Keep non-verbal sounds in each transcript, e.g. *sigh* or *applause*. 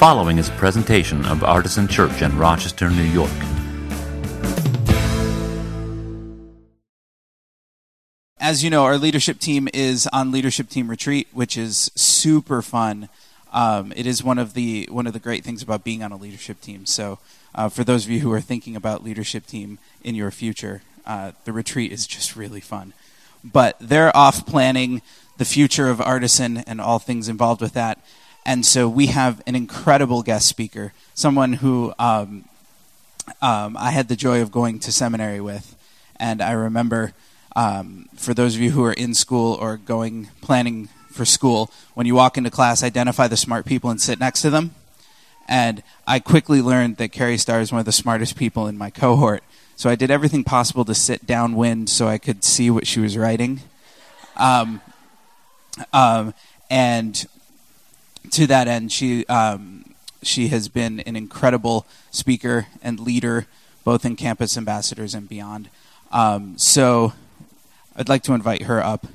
following is a presentation of Artisan Church in Rochester, New York. As you know, our leadership team is on leadership team retreat, which is super fun. Um, it is one of the one of the great things about being on a leadership team. So, uh, for those of you who are thinking about leadership team in your future, uh, the retreat is just really fun. But they're off planning the future of Artisan and all things involved with that. And so we have an incredible guest speaker, someone who um, um, I had the joy of going to seminary with. And I remember, um, for those of you who are in school or going, planning for school, when you walk into class, identify the smart people and sit next to them. And I quickly learned that Carrie Starr is one of the smartest people in my cohort. So I did everything possible to sit downwind so I could see what she was writing. Um, um, and to that end, she um, she has been an incredible speaker and leader, both in campus ambassadors and beyond. Um, so, I'd like to invite her up,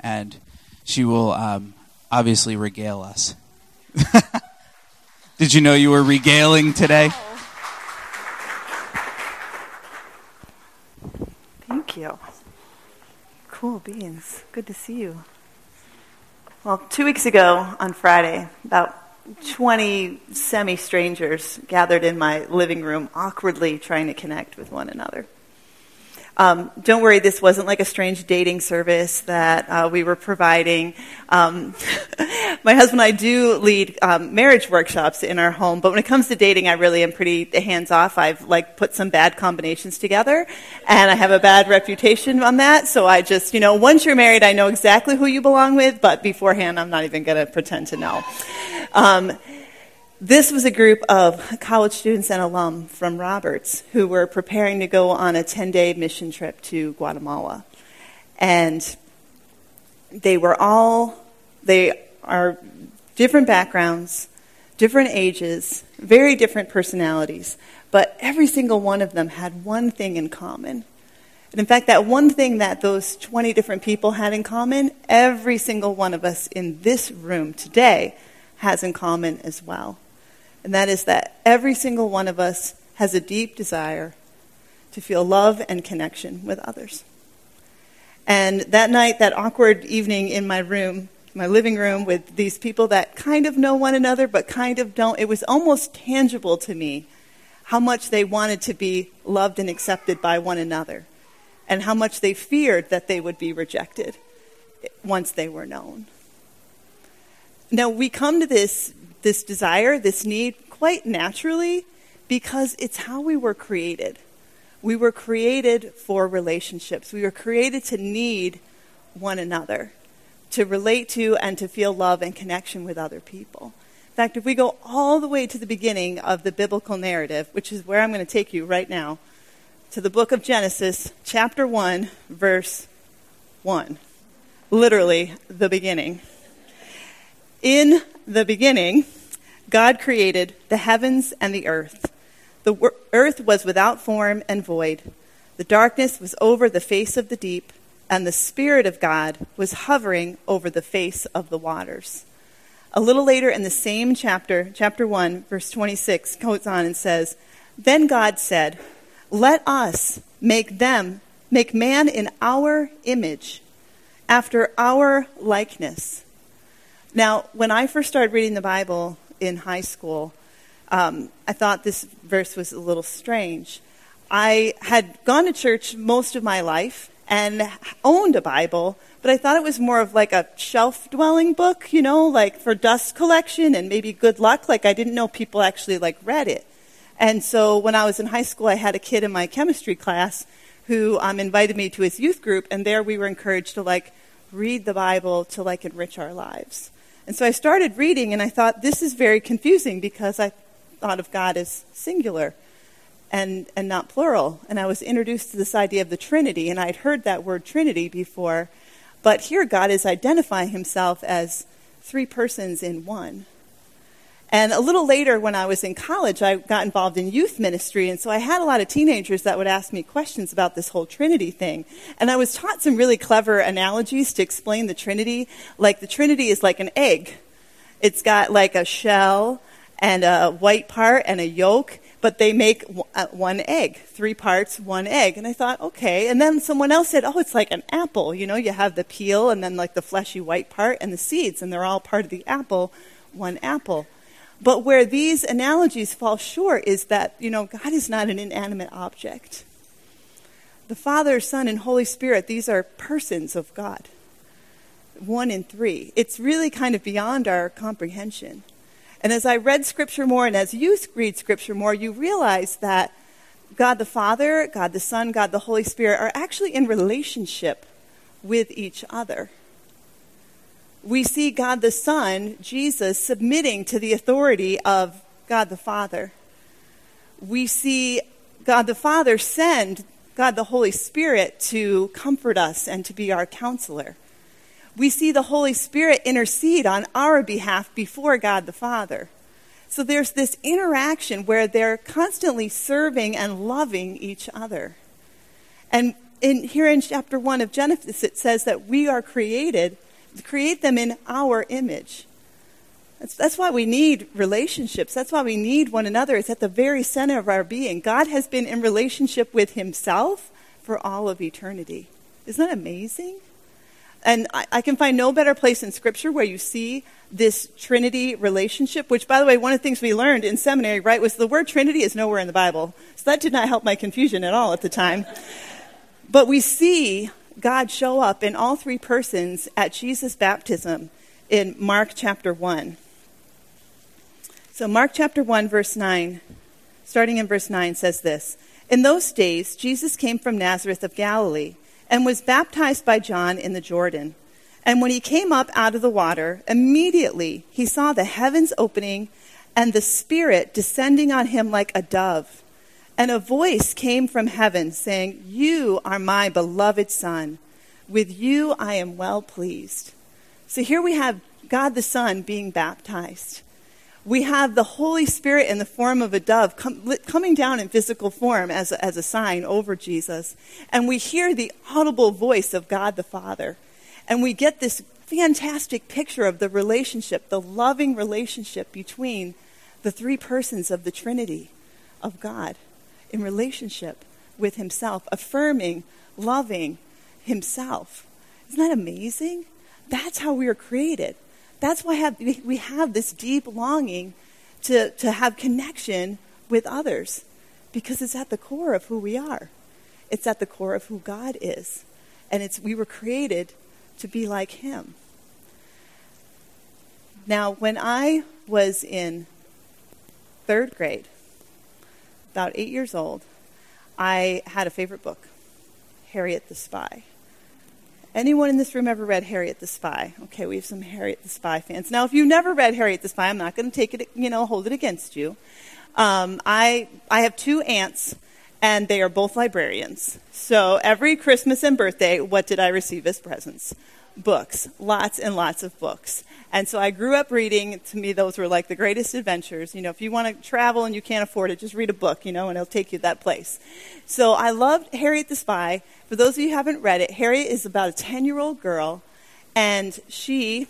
and she will um, obviously regale us. *laughs* Did you know you were regaling today? Thank you. Cool beans. Good to see you. Well, two weeks ago on Friday, about 20 semi strangers gathered in my living room, awkwardly trying to connect with one another. Um, don't worry, this wasn't like a strange dating service that uh, we were providing. Um, *laughs* my husband and I do lead um, marriage workshops in our home, but when it comes to dating, I really am pretty hands off. I've like put some bad combinations together, and I have a bad reputation on that. So I just, you know, once you're married, I know exactly who you belong with, but beforehand, I'm not even going to pretend to know. This was a group of college students and alum from Roberts who were preparing to go on a 10 day mission trip to Guatemala. And they were all, they are different backgrounds, different ages, very different personalities, but every single one of them had one thing in common. And in fact, that one thing that those 20 different people had in common, every single one of us in this room today has in common as well and that is that every single one of us has a deep desire to feel love and connection with others. And that night, that awkward evening in my room, my living room, with these people that kind of know one another but kind of don't, it was almost tangible to me how much they wanted to be loved and accepted by one another, and how much they feared that they would be rejected once they were known. Now, we come to this this desire, this need, quite naturally because it's how we were created. We were created for relationships. We were created to need one another, to relate to and to feel love and connection with other people. In fact, if we go all the way to the beginning of the biblical narrative, which is where I'm going to take you right now, to the book of Genesis, chapter 1, verse 1. Literally, the beginning. In the beginning, God created the heavens and the earth. The earth was without form and void. The darkness was over the face of the deep, and the Spirit of God was hovering over the face of the waters. A little later in the same chapter, chapter 1, verse 26, goes on and says, Then God said, Let us make them, make man in our image, after our likeness now, when I first started reading the Bible in high school, um, I thought this verse was a little strange. I had gone to church most of my life and owned a Bible, but I thought it was more of like a shelf dwelling book, you know, like for dust collection and maybe good luck. Like I didn't know people actually like read it. And so when I was in high school, I had a kid in my chemistry class who um, invited me to his youth group, and there we were encouraged to like read the Bible to like enrich our lives. And so I started reading, and I thought, this is very confusing because I thought of God as singular and, and not plural. And I was introduced to this idea of the Trinity, and I'd heard that word Trinity before. But here, God is identifying himself as three persons in one. And a little later, when I was in college, I got involved in youth ministry. And so I had a lot of teenagers that would ask me questions about this whole Trinity thing. And I was taught some really clever analogies to explain the Trinity. Like the Trinity is like an egg, it's got like a shell and a white part and a yolk, but they make uh, one egg, three parts, one egg. And I thought, okay. And then someone else said, oh, it's like an apple. You know, you have the peel and then like the fleshy white part and the seeds, and they're all part of the apple, one apple. But where these analogies fall short is that, you know, God is not an inanimate object. The Father, Son, and Holy Spirit, these are persons of God. One in three. It's really kind of beyond our comprehension. And as I read Scripture more, and as you read Scripture more, you realize that God the Father, God the Son, God the Holy Spirit are actually in relationship with each other we see God the Son, Jesus, submitting to the authority of God the Father. We see God the Father send God the Holy Spirit to comfort us and to be our counselor. We see the Holy Spirit intercede on our behalf before God the Father. So there's this interaction where they're constantly serving and loving each other. And in, here in chapter 1 of Genesis, it says that we are created create them in our image. That's, that's why we need relationships. That's why we need one another. It's at the very center of our being. God has been in relationship with himself for all of eternity. Isn't that amazing? And I, I, can find no better place in Scripture where you see this Trinity relationship, which, by the way, one of the things we learned in seminary, right, was the word Trinity is nowhere in the Bible. So that did not help my confusion at all at the time. But we see God show up in all three persons at Jesus' baptism in Mark chapter 1. So, Mark chapter 1, verse 9, starting in verse 9, says this In those days, Jesus came from Nazareth of Galilee and was baptized by John in the Jordan. And when he came up out of the water, immediately he saw the heavens opening and the Spirit descending on him like a dove. And a voice came from heaven saying, You are my beloved Son. With you I am well pleased. So here we have God the Son being baptized. We have the Holy Spirit in the form of a dove com- coming down in physical form as a, as a sign over Jesus. And we hear the audible voice of God the Father. And we get this fantastic picture of the relationship, the loving relationship between the three persons of the Trinity of God in relationship with himself, affirming, loving himself. Isn't that amazing? That's how we are created. That's why have, we have this deep longing to, to have connection with others because it's at the core of who we are. It's at the core of who God is. And it's, we were created to be like Him. Now, when I was in third grade, about eight years old, I had a favorite book, Harriet the Spy. Anyone in this room ever read Harriet the Spy? Okay, we have some Harriet the Spy fans. Now, if you've never read Harriet the Spy, I'm not going to take it, you know, hold it against you. Um, I, I have two aunts, and they are both librarians. So every Christmas and birthday, what did I receive as presents? Books, lots and lots of books. And so I grew up reading. To me, those were like the greatest adventures. You know, if you want to travel and you can't afford it, just read a book, you know, and it'll take you to that place. So I loved Harriet the Spy. For those of you who haven't read it, Harriet is about a 10 year old girl, and she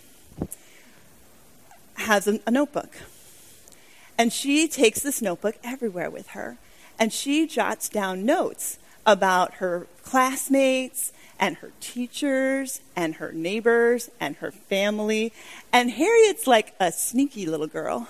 has a, a notebook. And she takes this notebook everywhere with her, and she jots down notes about her classmates and her teachers and her neighbors and her family. And Harriet's like a sneaky little girl.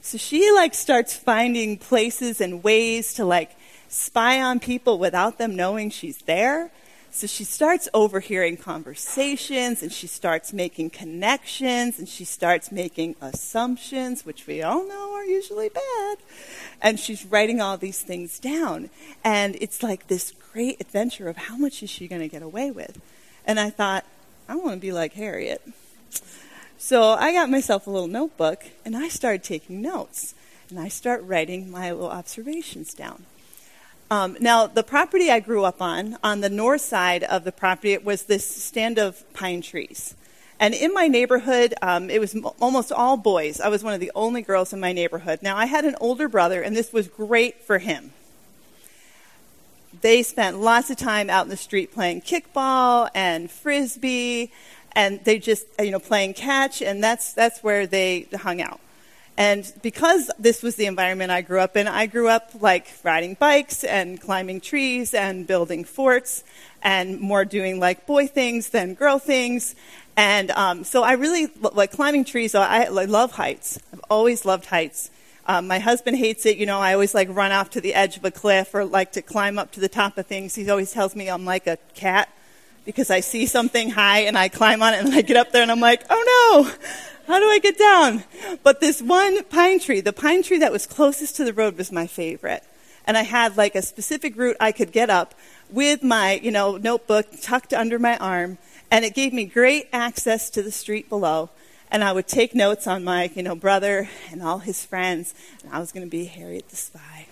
So she like starts finding places and ways to like spy on people without them knowing she's there. So she starts overhearing conversations and she starts making connections and she starts making assumptions, which we all know are usually bad. And she's writing all these things down. And it's like this great adventure of how much is she going to get away with. And I thought, I want to be like Harriet. So I got myself a little notebook and I started taking notes. And I start writing my little observations down. Um, now, the property I grew up on, on the north side of the property, it was this stand of pine trees. And in my neighborhood, um, it was m- almost all boys. I was one of the only girls in my neighborhood. Now, I had an older brother, and this was great for him. They spent lots of time out in the street playing kickball and frisbee, and they just, you know, playing catch, and that's, that's where they hung out. And because this was the environment I grew up in, I grew up like riding bikes and climbing trees and building forts and more doing like boy things than girl things. And um, so I really like climbing trees. I, I love heights. I've always loved heights. Um, my husband hates it. You know, I always like run off to the edge of a cliff or like to climb up to the top of things. He always tells me I'm like a cat because I see something high and I climb on it and I get up there and I'm like, oh no, how do I get down? But this one pine tree, the pine tree that was closest to the road was my favorite. And I had like a specific route I could get up with my, you know, notebook tucked under my arm. And it gave me great access to the street below. And I would take notes on my, you know, brother and all his friends. And I was going to be Harriet the Spy.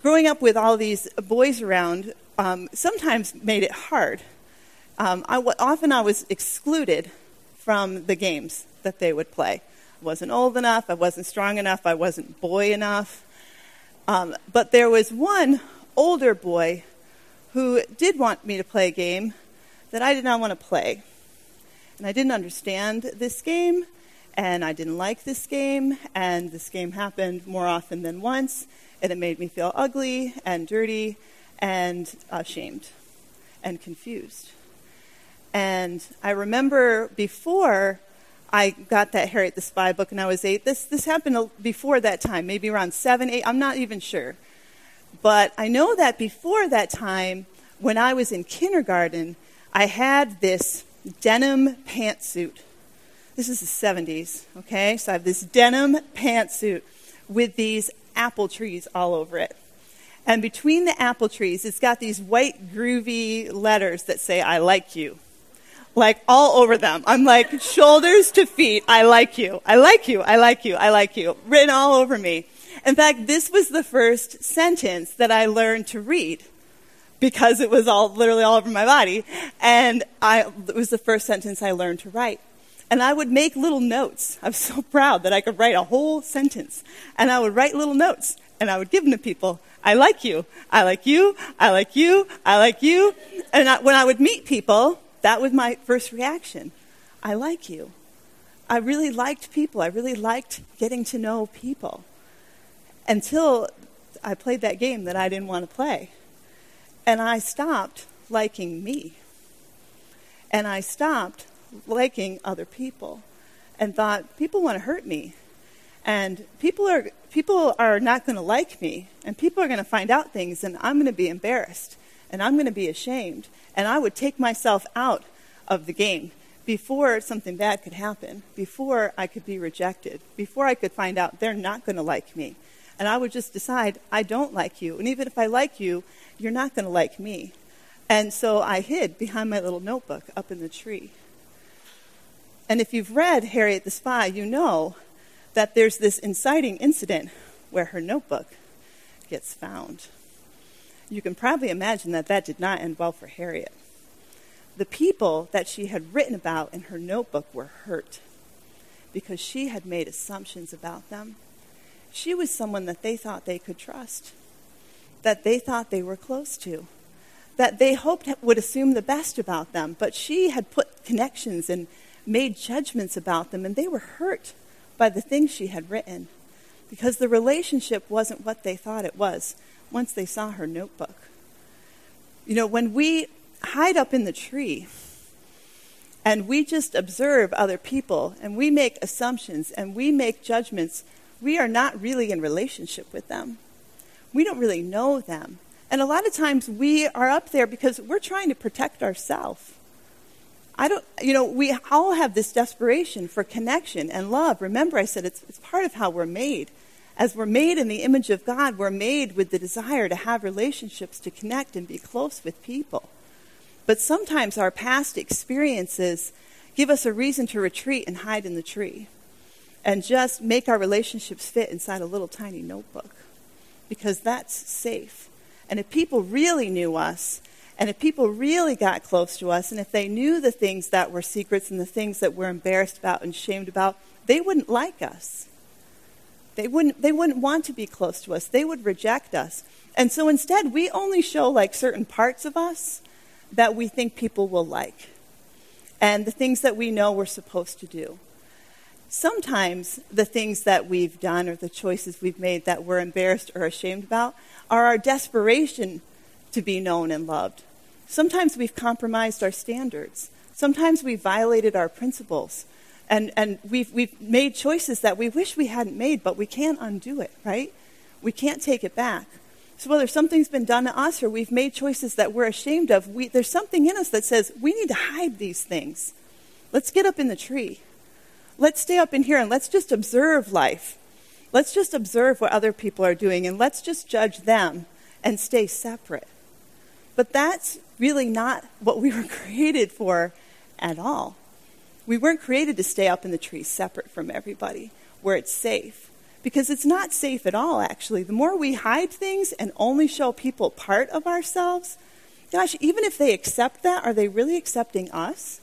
Growing up with all these boys around um, sometimes made it hard. Um, I w- often I was excluded from the games that they would play. I wasn't old enough, I wasn't strong enough, I wasn't boy enough. Um, but there was one older boy who did want me to play a game that I did not want to play. And I didn't understand this game, and I didn't like this game, and this game happened more often than once, and it made me feel ugly and dirty and ashamed and confused. And I remember before I got that Harriet the Spy book and I was eight, this, this happened before that time, maybe around seven, eight, I'm not even sure. But I know that before that time, when I was in kindergarten, I had this denim pantsuit. This is the 70s, okay? So I have this denim pantsuit with these apple trees all over it. And between the apple trees, it's got these white, groovy letters that say, I like you. Like all over them. I'm like, shoulders to feet, I like you. I like you. I like you. I like you. Written all over me. In fact, this was the first sentence that I learned to read because it was all literally all over my body. And I, it was the first sentence I learned to write. And I would make little notes. I was *laughs* so proud that I could write a whole sentence. And I would write little notes and I would give them to people. I like you. I like you. I like you. I like you. And I, when I would meet people, that was my first reaction. I like you. I really liked people. I really liked getting to know people until I played that game that I didn't want to play. And I stopped liking me. And I stopped liking other people and thought, people want to hurt me. And people are, people are not going to like me, and people are going to find out things, and I'm going to be embarrassed, and I'm going to be ashamed, and I would take myself out of the game before something bad could happen, before I could be rejected, before I could find out they're not going to like me. And I would just decide, I don't like you. And even if I like you, you're not going to like me. And so I hid behind my little notebook up in the tree. And if you've read Harriet the Spy, you know that there's this inciting incident where her notebook gets found. You can probably imagine that that did not end well for Harriet. The people that she had written about in her notebook were hurt because she had made assumptions about them. She was someone that they thought they could trust, that they thought they were close to, that they hoped would assume the best about them, but she had put connections and made judgments about them, and they were hurt by the things she had written because the relationship wasn't what they thought it was once they saw her notebook. You know, when we hide up in the tree and we just observe other people and we make assumptions and we make judgments, we are not really in relationship with them. We don't really know them. And a lot of times we are up there because we're trying to protect ourselves. I don't, you know, we all have this desperation for connection and love. Remember, I said it's, it's part of how we're made. As we're made in the image of God, we're made with the desire to have relationships, to connect and be close with people. But sometimes our past experiences give us a reason to retreat and hide in the tree and just make our relationships fit inside a little tiny notebook because that's safe. And if people really knew us, and if people really got close to us, and if they knew the things that were secrets and the things that we're embarrassed about and shamed about, they wouldn't like us. They wouldn't, they wouldn't want to be close to us. They would reject us. And so instead, we only show like certain parts of us that we think people will like and the things that we know we're supposed to do. sometimes the things that we've done or the choices we've made that we're embarrassed or ashamed about are our desperation to be known and loved. Sometimes we've compromised our standards. Sometimes we've violated our principles. And, and we've, we've made choices that we wish we hadn't made, but we can't undo it, right? We can't take it back. So whether something's been done to us or we've made choices that we're ashamed of, we, there's something in us that says we need to hide these things. Let's get up in the tree. Let's stay up in here and let's just observe life. Let's just observe what other people are doing and let's just judge them and stay separate. But that's really not what we were *laughs* created for at all. We weren't created to stay up in the tree separate from everybody where it's safe. Because it's not safe at all, actually. The more we hide things and only show people part of ourselves, gosh, even if they accept that, are they really accepting us?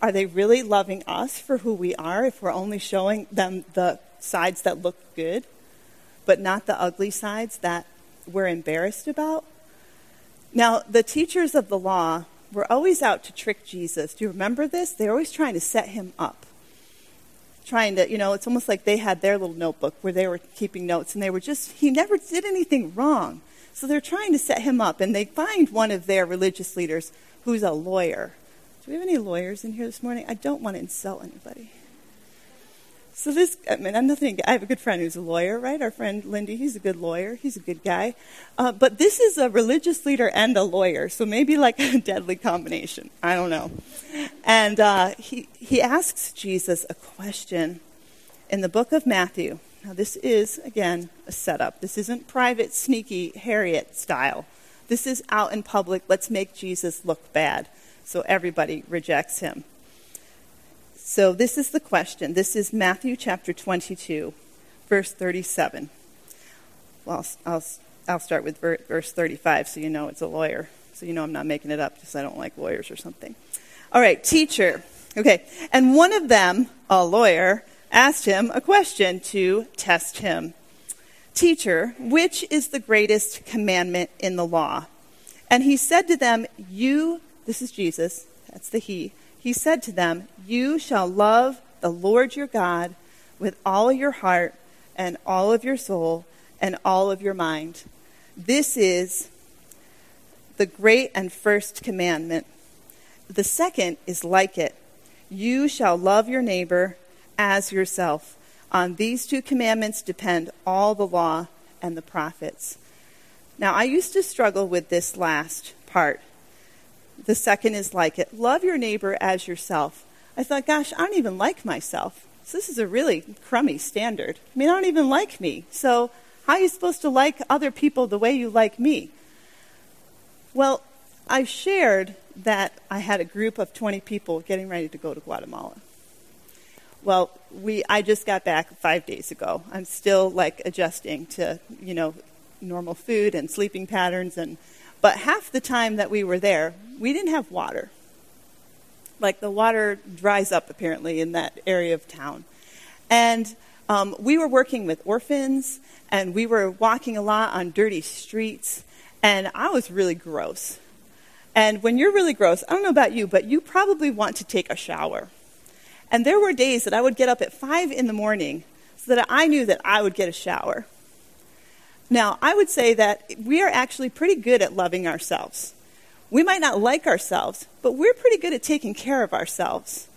Are they really loving us for who we are if we're only showing them the sides that look good, but not the ugly sides that we're embarrassed about? Now, the teachers of the law were always out to trick Jesus. Do you remember this? They're always trying to set him up. Trying to, you know, it's almost like they had their little notebook where they were keeping notes and they were just, he never did anything wrong. So they're trying to set him up and they find one of their religious leaders who's a lawyer. Do we have any lawyers in here this morning? I don't want to insult anybody. So this, I mean, I'm nothing. I have a good friend who's a lawyer, right? Our friend Lindy, he's a good lawyer. He's a good guy. Uh, but this is a religious leader and a lawyer, so maybe like *laughs* a deadly combination. I don't know. And uh, he he asks Jesus a question in the book of Matthew. Now this is again a setup. This isn't private, sneaky Harriet style. This is out in public. Let's make Jesus look bad so everybody rejects him. So this is the question. This is Matthew chapter 22, verse 37. Well, I'll, I'll, I'll start with verse 35 so you know it's a lawyer. So you know I'm not making it up because I don't like lawyers or something. All right, teacher. Okay, and one of them, a lawyer, asked him a question to test him. Teacher, which is the greatest commandment in the law? And he said to them, You this is Jesus, that's the He. He said to them, You shall love the Lord your God with all your heart and all of your soul and all of your mind. This is the great and first commandment. The second is like it You shall love your neighbor as yourself. On these two commandments depend all the law and the prophets. Now, I used to struggle with this last part the second is like it love your neighbor as yourself. I thought, gosh, I don't even like myself. So this is a really crummy standard. I mean, I don't even like me. So how are you supposed to like other people the way you like me? Well, I shared that I had a group of 20 people getting ready to go to Guatemala. Well, we I just got back 5 days ago. I'm still like adjusting to, you know, normal food and sleeping patterns and but half the time that we were there, we didn't have water. Like the water dries up apparently in that area of town. And um, we were working with orphans and we were walking a lot on dirty streets. And I was really gross. And when you're really gross, I don't know about you, but you probably want to take a shower. And there were days that I would get up at 5 in the morning so that I knew that I would get a shower. Now, I would say that we are actually pretty good at loving ourselves. We might not like ourselves, but we're pretty good at taking care of ourselves.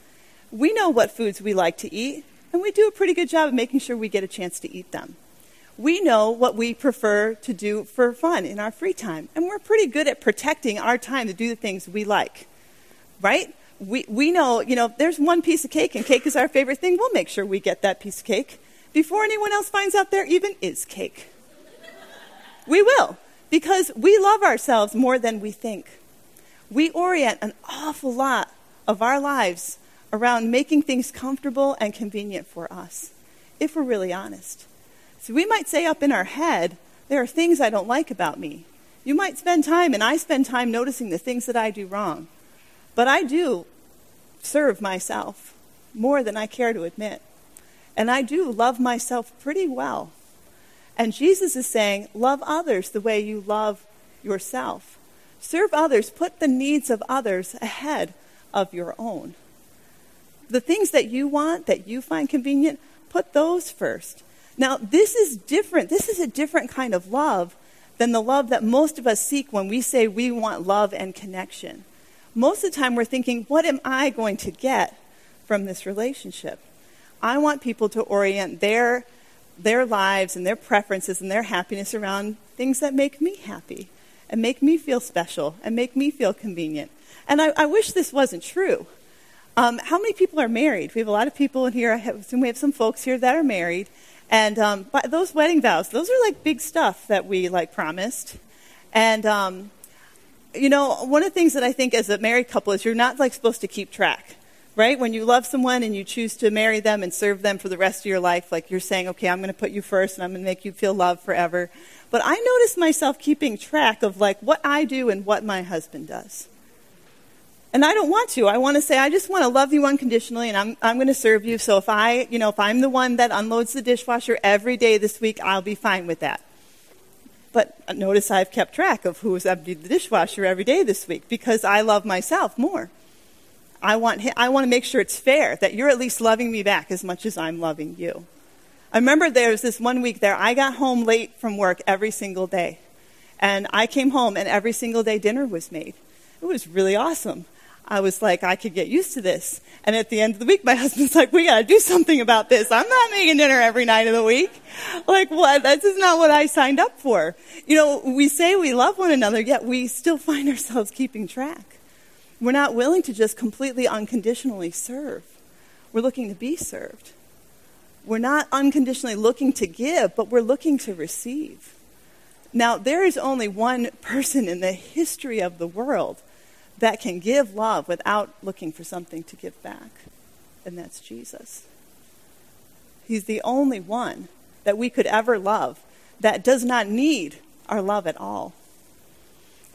We know what foods we like to eat, and we do a pretty good job of making sure we get a chance to eat them. We know what we prefer to do for fun in our free time, and we're pretty good at protecting our time to do the things we like. Right? We, we know, you know, there's one piece of cake, and cake is our favorite thing. We'll make sure we get that piece of cake before anyone else finds out there even is cake. We will, because we love ourselves more than we think. We orient an awful lot of our lives around making things comfortable and convenient for us, if we're really honest. So we might say up in our head, there are things I don't like about me. You might spend time, and I spend time noticing the things that I do wrong. But I do serve myself more than I care to admit. And I do love myself pretty well. And Jesus is saying, love others the way you love yourself. Serve others, put the needs of others ahead of your own. The things that you want, that you find convenient, put those first. Now, this is different. This is a different kind of love than the love that most of us seek when we say we want love and connection. Most of the time, we're thinking, what am I going to get from this relationship? I want people to orient their, their lives and their preferences and their happiness around things that make me happy and make me feel special and make me feel convenient. And I, I wish this wasn't true. Um, how many people are married? We have a lot of people in here. I assume we have some folks here that are married. And um, those wedding vows, those are like big stuff that we like promised. And um, you know, one of the things that I think as a married couple is you're not like supposed to keep track, right? When you love someone and you choose to marry them and serve them for the rest of your life, like you're saying, okay, I'm going to put you first and I'm going to make you feel loved forever. But I notice myself keeping track of like what I do and what my husband does. And I don't want to. I want to say, I just want to love you unconditionally and I'm, I'm going to serve you. So if I, you know, if I'm the one that unloads the dishwasher every day this week, I'll be fine with that. But notice I've kept track of who's emptied the dishwasher every day this week because I love myself more. I want, I want to make sure it's fair that you're at least loving me back as much as I'm loving you. I remember there was this one week there, I got home late from work every single day. And I came home and every single day dinner was made. It was really awesome. I was like, I could get used to this. And at the end of the week, my *laughs* husband's like, we gotta do something about this. I'm not making dinner every night of the week. Like, what? This is not what I signed up for. You know, we say we love one another, yet we still *laughs* find ourselves keeping track. We're not willing to just completely unconditionally serve. We're looking to be served. We're not unconditionally looking to give, but we're looking to receive. Now, there is only one person in the history of the world that can give love without looking for something to give back, and that's Jesus. He's the only one that we could ever love that does not need our love at all.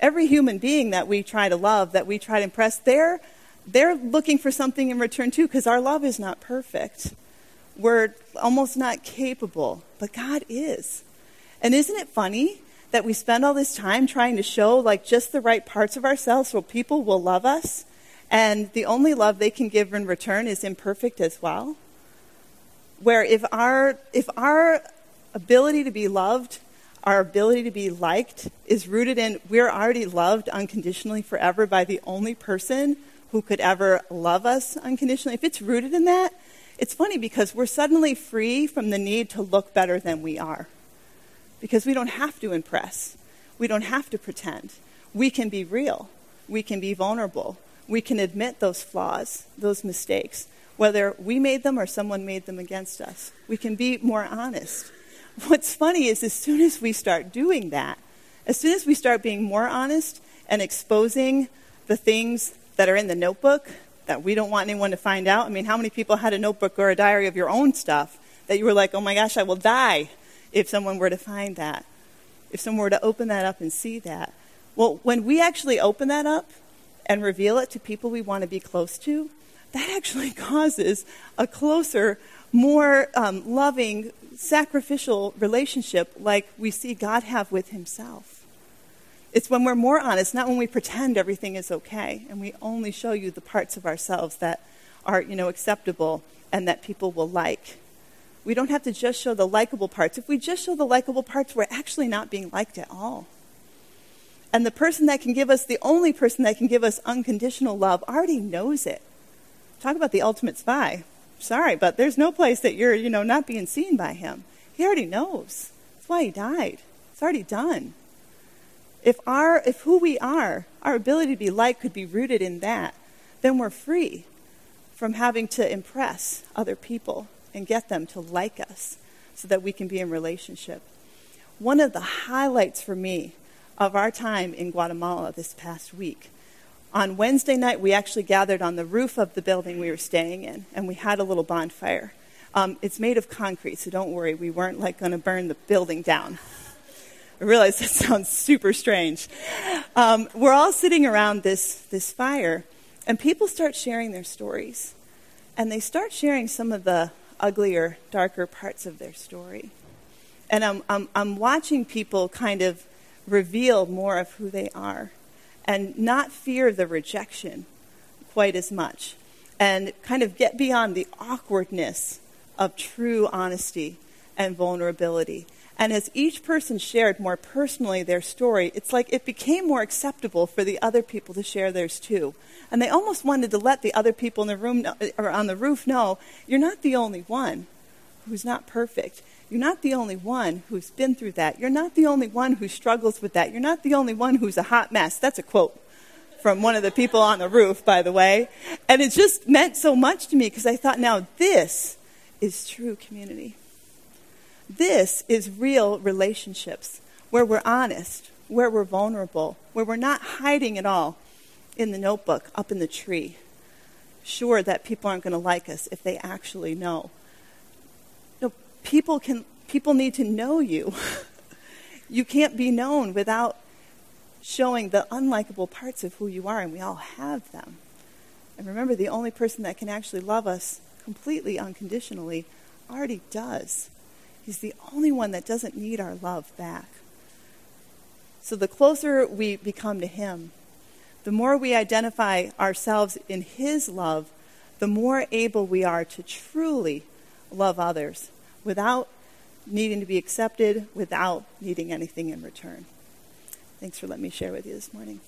Every human being that we try to love, that we try to impress, they're, they're looking for something in return too, because our love is not perfect. We're almost not capable, but God is. And isn't it funny that we spend all this time trying to show like just the right parts of ourselves so people will love us and the only love they can give in return is imperfect as well where if our if our ability to be loved our ability to be liked is rooted in we're already loved unconditionally forever by the only person who could ever love us unconditionally if it's rooted in that it's funny because we're suddenly free from the need to look better than we are because we don't have to impress. We don't have to pretend. We can be real. We can be vulnerable. We can admit those flaws, those mistakes, whether we made them or someone made them against us. We can be more honest. *laughs* What's funny is as soon as we start doing that, as soon as we start being more honest and exposing the things that are in the notebook that we don't want anyone to find out. I mean, how many people had a notebook or a diary of your own stuff that you were like, oh my gosh, I will die if someone were to find that, if someone were to open that up and see that. Well, when we actually open that up and reveal it to people we want to be close to, that actually *laughs* causes a closer, more um, loving, sacrificial relationship like we see God have with Himself. It's when we're more honest, not when we pretend everything is okay and we only show you the parts of ourselves that are, you know, acceptable and that people will like. We don't have to just show the likable parts. If we just show the likable parts, we're actually not being liked at all. And the person that can give us, the only person that can give us unconditional love, already knows it. Talk about the ultimate spy. Sorry, but there's no place that you're, you know, not being seen by him. He already knows. That's why he died. It's already done. If our if who we are, our ability to be liked could be rooted in that, then we're free from having to impress other people and get them to like us so that we can be in relationship. One of the highlights for me of our time in Guatemala this past week. On Wednesday night, we actually gathered on the roof of the building we were staying in, and we had a little bonfire. Um, it's made of concrete, so don't worry, we weren't like going to burn the building down. I realize that *laughs* sounds super strange. Um, we're all sitting around this, this fire, and people start sharing their stories. And they start sharing some of the uglier, darker parts of their story. And I'm, I'm, I'm watching people kind of reveal more of who they are and not fear the rejection quite as much. and kind of get beyond the awkwardness of true honesty and vulnerability. And as each person shared more personally their story, it's like it became more acceptable for the other people to share theirs too. And they almost wanted to let the other people in the room know, or on the roof know, you're not the only one who's not perfect. You're not the only one who's been through that. You're not the only one who struggles with that. You're not the only one who's a hot mess. That's a quote from one of the people on the roof, by the way. And it just meant so much to me because I thought, now this is true community. This is real relationships where we're honest, where we're vulnerable, where we're not hiding at all in the notebook up in the tree. Sure that people aren't going to like us if they actually know. People can people need to know you. *laughs* you can't be known without showing the unlikable parts of who you are, and we all have them. And remember, the only person that can actually love us completely unconditionally already does. He's the only one that doesn't need our love back. So the closer we become to Him, the more we identify ourselves in His love, the more able we are to truly love others without needing to be accepted, without needing anything in return. Thanks for letting me share with you this morning.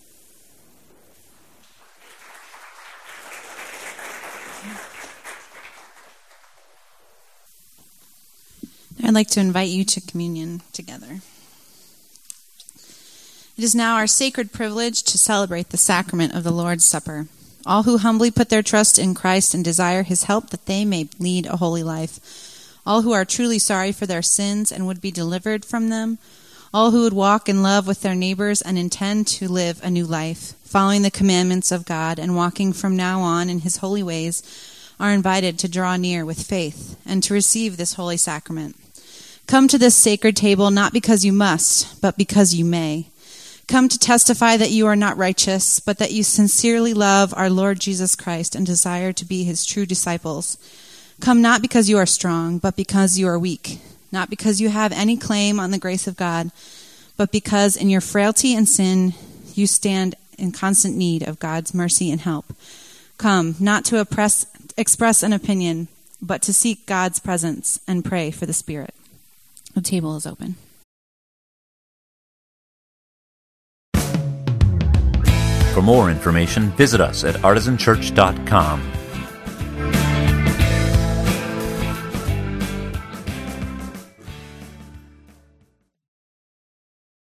I'd like to invite you to communion together. It is now our sacred privilege to celebrate the sacrament of the Lord's Supper. All who humbly put their trust in Christ and desire his help that they may lead a holy life. All who are truly sorry for their sins and would be delivered from them. All who would walk in love with their neighbors and intend to live a new life, following the commandments of God and walking from now on in his holy ways, are invited to draw near with faith and to receive this holy sacrament. Come to this sacred table not because you must, but because you may. Come to testify that you are not righteous, but that you sincerely love our Lord Jesus Christ and desire to be his true disciples. Come not because you are strong, but because you are weak, not because you have any claim on the grace of God, but because in your frailty and sin you stand in constant need of God's mercy and help. Come not to oppress, express an opinion, but to seek God's presence and pray for the Spirit. The table is open. For more information, visit us at artisanchurch.com.